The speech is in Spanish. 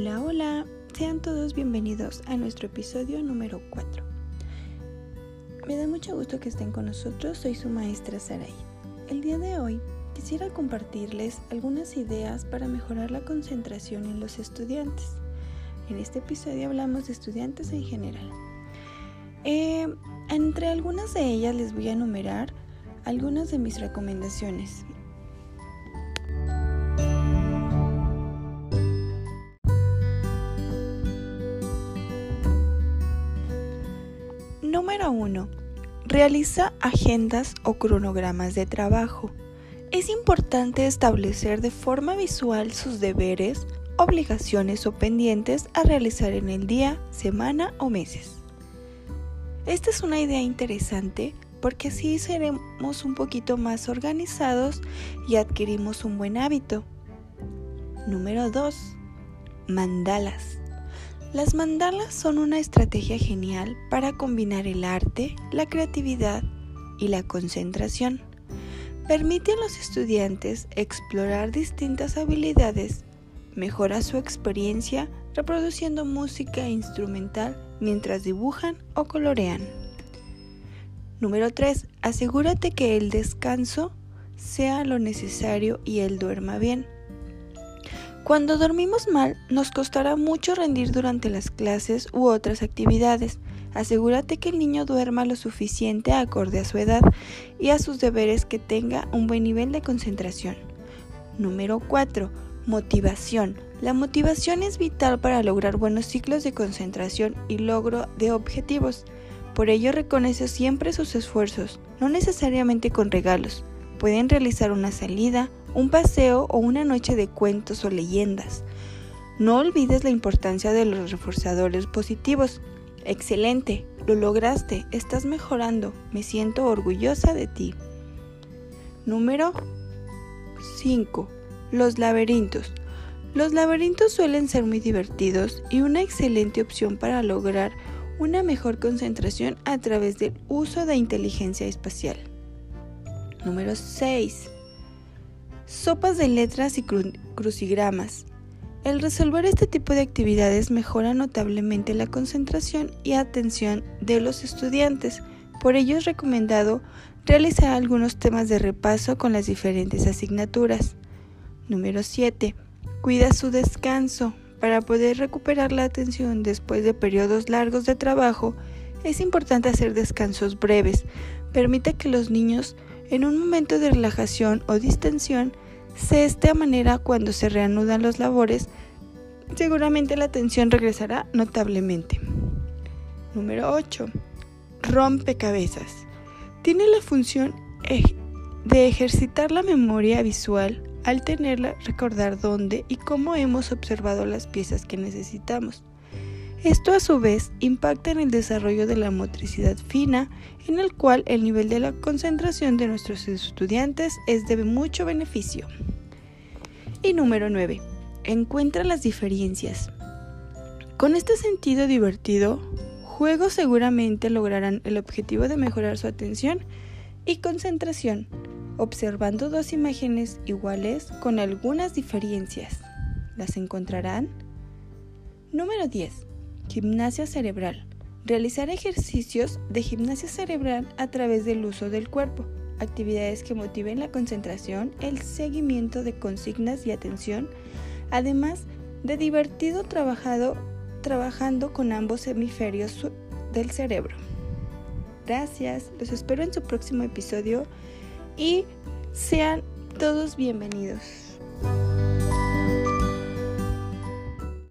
Hola, hola, sean todos bienvenidos a nuestro episodio número 4. Me da mucho gusto que estén con nosotros, soy su maestra Saray. El día de hoy quisiera compartirles algunas ideas para mejorar la concentración en los estudiantes. En este episodio hablamos de estudiantes en general. Eh, entre algunas de ellas les voy a enumerar algunas de mis recomendaciones. Número 1. Realiza agendas o cronogramas de trabajo. Es importante establecer de forma visual sus deberes, obligaciones o pendientes a realizar en el día, semana o meses. Esta es una idea interesante porque así seremos un poquito más organizados y adquirimos un buen hábito. Número 2. Mandalas. Las mandalas son una estrategia genial para combinar el arte, la creatividad y la concentración. Permite a los estudiantes explorar distintas habilidades, mejora su experiencia reproduciendo música instrumental mientras dibujan o colorean. Número 3. Asegúrate que el descanso sea lo necesario y él duerma bien. Cuando dormimos mal, nos costará mucho rendir durante las clases u otras actividades. Asegúrate que el niño duerma lo suficiente acorde a su edad y a sus deberes que tenga un buen nivel de concentración. Número 4. Motivación. La motivación es vital para lograr buenos ciclos de concentración y logro de objetivos. Por ello reconoce siempre sus esfuerzos, no necesariamente con regalos. Pueden realizar una salida, un paseo o una noche de cuentos o leyendas. No olvides la importancia de los reforzadores positivos. Excelente, lo lograste, estás mejorando, me siento orgullosa de ti. Número 5. Los laberintos. Los laberintos suelen ser muy divertidos y una excelente opción para lograr una mejor concentración a través del uso de inteligencia espacial. Número 6 sopas de letras y crucigramas. El resolver este tipo de actividades mejora notablemente la concentración y atención de los estudiantes. Por ello es recomendado realizar algunos temas de repaso con las diferentes asignaturas. Número 7. Cuida su descanso. Para poder recuperar la atención después de periodos largos de trabajo, es importante hacer descansos breves. Permite que los niños en un momento de relajación o distensión, de esta manera cuando se reanudan los labores, seguramente la atención regresará notablemente. Número 8. Rompecabezas. Tiene la función de ejercitar la memoria visual al tenerla recordar dónde y cómo hemos observado las piezas que necesitamos. Esto a su vez impacta en el desarrollo de la motricidad fina, en el cual el nivel de la concentración de nuestros estudiantes es de mucho beneficio. Y número 9. Encuentra las diferencias. Con este sentido divertido, juegos seguramente lograrán el objetivo de mejorar su atención y concentración, observando dos imágenes iguales con algunas diferencias. ¿Las encontrarán? Número 10. Gimnasia cerebral. Realizar ejercicios de gimnasia cerebral a través del uso del cuerpo. Actividades que motiven la concentración, el seguimiento de consignas y atención, además de divertido trabajado, trabajando con ambos hemisferios del cerebro. Gracias, los espero en su próximo episodio y sean todos bienvenidos.